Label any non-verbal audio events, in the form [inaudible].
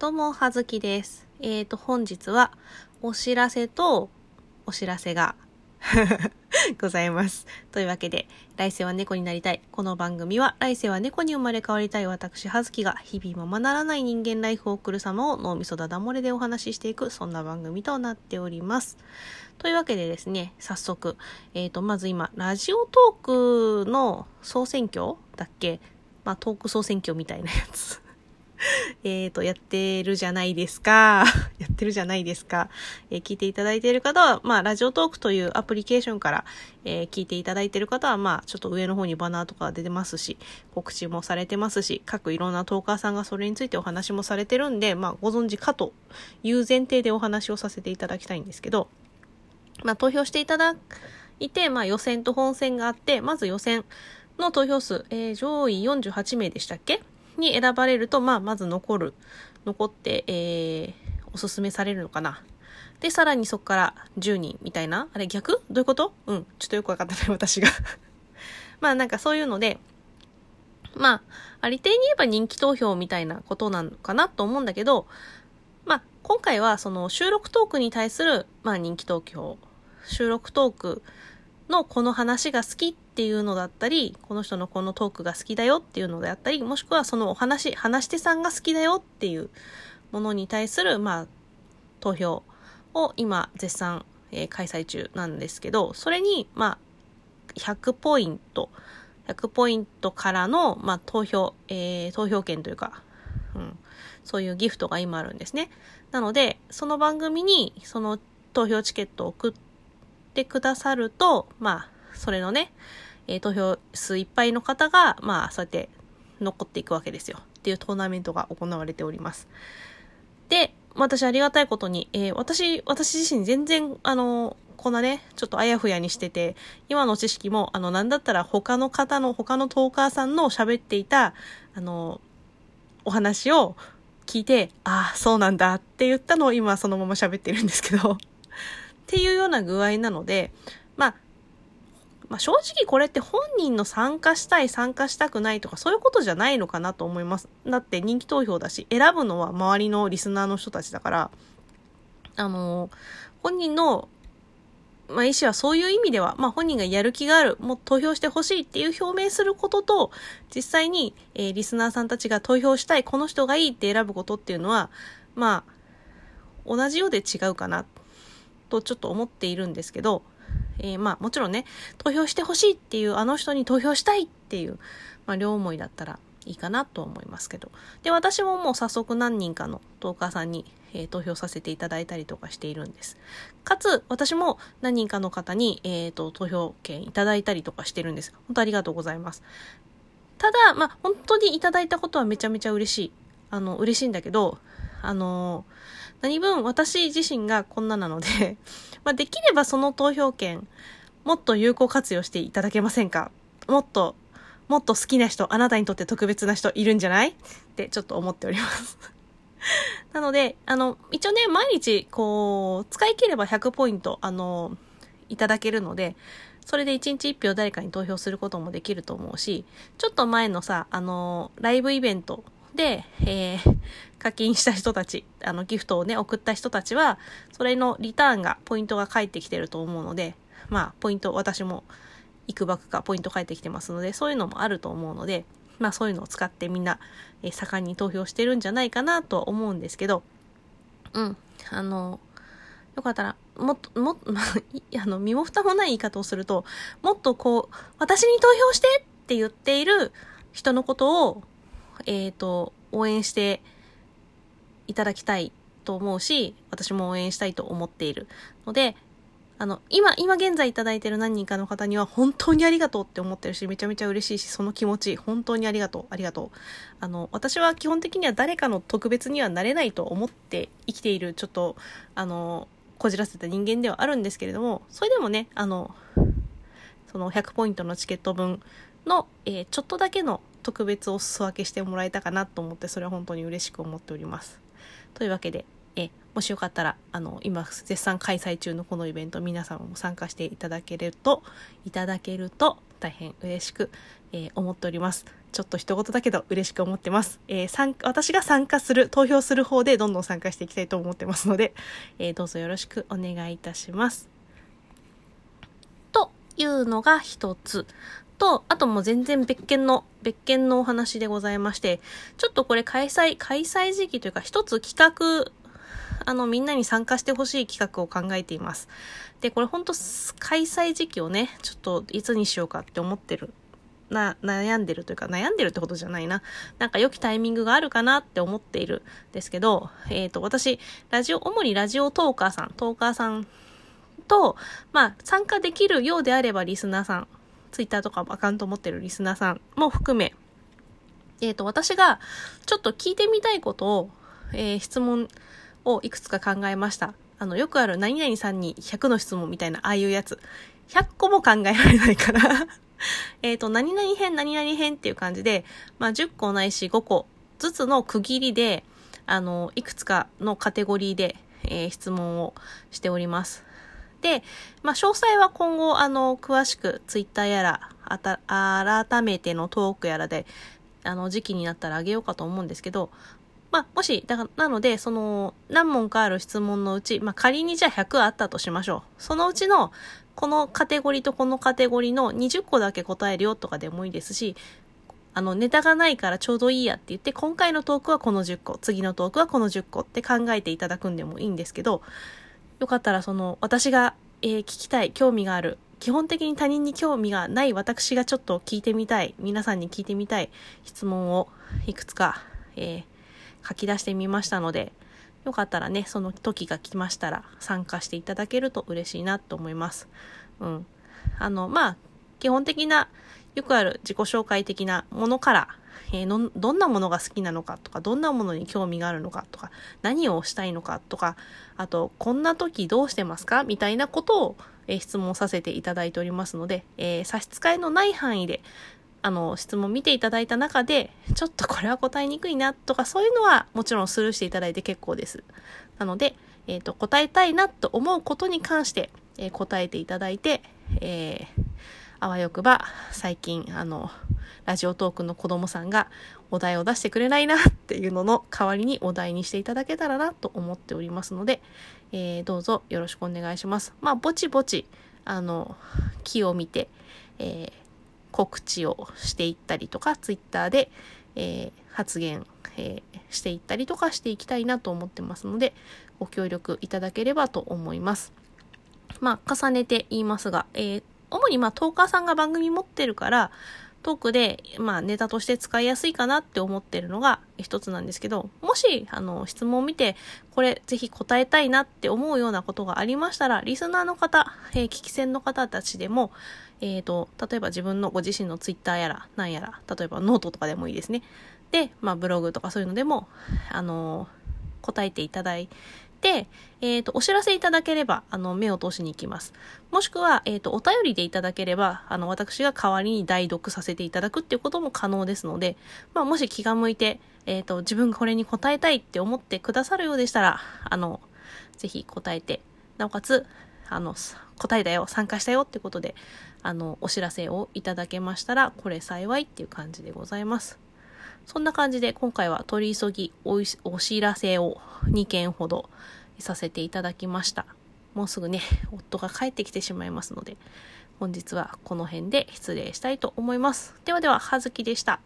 どうも、はずきです。えーと、本日は、お知らせと、お知らせが、[laughs] ございます。というわけで、来世は猫になりたい。この番組は、来世は猫に生まれ変わりたい私、はずきが、日々ままならない人間ライフを送る様を脳みそだだ漏れでお話ししていく、そんな番組となっております。というわけでですね、早速、えーと、まず今、ラジオトークの総選挙だっけ？まあ、トーク総選挙みたいなやつ。[laughs] えっと、やってるじゃないですか。[laughs] やってるじゃないですか。えー聞いていただいている方は、まあ、ラジオトークというアプリケーションから、えー聞いていただいている方は、まあ、ちょっと上の方にバナーとか出てますし、告知もされてますし、各いろんなトーカーさんがそれについてお話もされてるんで、まあ、ご存知かという前提でお話をさせていただきたいんですけど、まあ、投票していただいて、まあ、予選と本選があって、まず予選の投票数、えー上位48名でしたっけ？に選ばれると、まあ、まず残る、残って、えーおすすめされるのかな。で、さらにそこから10人みたいな。あれ逆？どういうこと？うん。ちょっとよくわかってない、[laughs] 私が。まあ、なんかそういうので、まあ、ありていに言えば人気投票みたいなことなのかなと思うんだけど、まあ、今回はその収録トークに対する、まあ、人気投票。収録トークのこの話が好きっていうのだったり、この人のこのトークが好きだよっていうのであったり、もしくはそのお話、話し手さんが好きだよっていうものに対する、まあ、投票を今絶賛、えー開催中なんですけど、それに、まあ、100ポイント、100ポイントからの、まあ、投票、えー投票権というか、うん、そういうギフトが今あるんですね。なので、その番組に、その投票チケットを送っててくださると、まあ、それのね、えー投票数いっぱいの方が、まあ、そうやって残っていくわけですよ。っていうトーナメントが行われております。で、私ありがたいことに、えー私、私自身全然、あの、こんなね、ちょっとあやふやにしてて、今の知識も、あの、なんだったら他の方の、他のトーカーさんの喋っていた、あの、お話を聞いて、ああ、そうなんだって言ったのを今そのまま喋ってるんですけど、っていうような具合なので、まあ、まあ、正直これって本人の参加したい、参加したくないとかそういうことじゃないのかなと思います。だって人気投票だし、選ぶのは周りのリスナーの人たちだから、あの本人の、まあ、意思はそういう意味では、まあ、本人がやる気がある、もう投票してほしいっていう表明することと、実際に、えーリスナーさんたちが投票したい、この人がいいって選ぶことっていうのは、まあ、同じようで違うかな、とちょっと思っているんですけど、えーまあもちろんね、投票してほしいっていう、あの人に投票したいっていう、まあ両思いだったらいいかなと思いますけど。で、私ももう早速何人かのトーカーさんに、えー投票させていただいたりとかしているんです。かつ、私も何人かの方に、えーと、投票権いただいたりとかしてるんです。本当ありがとうございます。ただ、まあ本当にいただいたことはめちゃめちゃ嬉しい。あの、嬉しいんだけど、あの何分私自身がこんななので、[laughs] まあ、できればその投票権、もっと有効活用していただけませんか？もっと、もっと好きな人、あなたにとって特別な人いるんじゃない？ってちょっと思っております。[laughs] なので、あの、一応ね、毎日、こう、使い切れば100ポイント、あの、いただけるので、それで1日1票誰かに投票することもできると思うし、ちょっと前のさ、あの、ライブイベントで、えー課金した人たち、あの、ギフトをね、送った人たちは、それのリターンが、ポイントが返ってきてると思うので、まあ、ポイント、私も、いくばくかポイント返ってきてますので、そういうのもあると思うので、まあ、そういうのを使ってみんな、えー盛んに投票してるんじゃないかなとは思うんですけど、うん、あの、よかったら、もっと、もっと、[laughs] あの、身も蓋もない言い方をすると、もっとこう、私に投票してって言っている人のことを、えっ、と、応援していただきたいと思うし、私も応援したいと思っているので、あの、今、今現在いただいている何人かの方には本当にありがとうって思ってるし、めちゃめちゃ嬉しいし、その気持ち、本当にありがとう、ありがとう。あの、私は基本的には誰かの特別にはなれないと思って生きている、ちょっと、あの、こじらせた人間ではあるんですけれども、それでもね、あの、その100ポイントのチケット分の、えーちょっとだけの特別お裾分けしてもらえたかなと思って、それは本当に嬉しく思っております。というわけで、えもしよかったら、あの、今、絶賛開催中のこのイベント、皆様も参加していただけると、いただけると、大変嬉しく、えー、思っております。ちょっと一言だけど嬉しく思ってます。えー、参私が参加する、投票する方でどんどん参加していきたいと思ってますので、えー、どうぞよろしくお願いいたします。というのが一つ。と、あともう全然別件の、別件のお話でございまして、ちょっとこれ開催、開催時期というか一つ企画あの、みんなに参加してほしい企画を考えています。で、これ本当開催時期をね、ちょっといつにしようかって思ってる。な、悩んでるというか、悩んでるってことじゃないな。なんか良きタイミングがあるかなって思っているんですけど、えっ、ー、と、私、ラジオ、主にラジオトーカーさん、トーカーさんと、まあ、参加できるようであればリスナーさん、ツイッターとかアカウント持ってるリスナーさんも含め、えっ、ー、と、私がちょっと聞いてみたいことを、えー、質問をいくつか考えました。あの、よくある何々さんに100の質問みたいな、ああいうやつ。100個も考えられないから [laughs] えっと、何々編、何々編っていう感じで、まあ、10個ないし5個ずつの区切りで、あの、いくつかのカテゴリーで、えー、質問をしております。で、まあ、詳細は今後、あの、詳しくツイッターやら、あた、改めてのトークやらで、あの、時期になったらあげようかと思うんですけど、まあ、もし、だから、なので、その、何問かある質問のうち、まあ、仮にじゃあ100あったとしましょう。そのうちの、このカテゴリーとこのカテゴリーの20個だけ答えるよとかでもいいですし、あの、ネタがないからちょうどいいやって言って、今回のトークはこの10個、次のトークはこの10個って考えていただくんでもいいんですけど、よかったらその、私が、えー、聞きたい、興味がある、基本的に他人に興味がない私がちょっと聞いてみたい、皆さんに聞いてみたい質問をいくつか、えー、書き出してみましたので、よかったらね、その時が来ましたら参加していただけると嬉しいなと思います。うん。あの、まあ、基本的な、よくある自己紹介的なものから、えー、どんなものが好きなのかとか、どんなものに興味があるのかとか、何をしたいのかとか、あと、こんな時どうしてますか？みたいなことを、えー、質問させていただいておりますので、えー、差し支えのない範囲で、あの、質問を見ていただいた中で、ちょっとこれは答えにくいなとか、そういうのはもちろんスルーしていただいて結構です。なので、えっ、と、答えたいなと思うことに関して、え、答えていただいて、えー、あわよくば、最近、あの、ラジオトークの子供さんがお題を出してくれないなっていうのの代わりにお題にしていただけたらなと思っておりますので、えー、どうぞよろしくお願いします。まあ、ぼちぼち、あの、木を見て、えー、告知をしていったりとか、ツイッターで、えー、発言、えー、していったりとかしていきたいなと思ってますので、ご協力いただければと思います。まあ、重ねて言いますが、えー、主にまあ、トーカーさんが番組持ってるから、トークで、まあ、ネタとして使いやすいかなって思ってるのが一つなんですけど、もし、あの、質問を見て、これぜひ答えたいなって思うようなことがありましたら、リスナーの方、えー、聞き専の方たちでも、えっ、ー、と、例えば自分のご自身のツイッターやら、なんやら、例えばノートとかでもいいですね。で、まあ、ブログとかそういうのでも、あのー、答えていただい、えっ、ー、と、お知らせいただければ、あの、目を通しに行きます。もしくは、えっ、ー、と、お便りでいただければ、あの、私が代わりに代読させていただくっていうことも可能ですので、まあ、もし気が向いて、えっ、と、自分がこれに答えたいって思ってくださるようでしたら、あの、ぜひ答えて、なおかつ、あの、答えだよ、参加したよってことで、あの、お知らせをいただけましたら、これ幸いっていう感じでございます。そんな感じで今回は取り急ぎお知らせを2件ほどさせていただきました。もうすぐね、夫が帰ってきてしまいますので、本日はこの辺で失礼したいと思います。ではでは、はずきでした。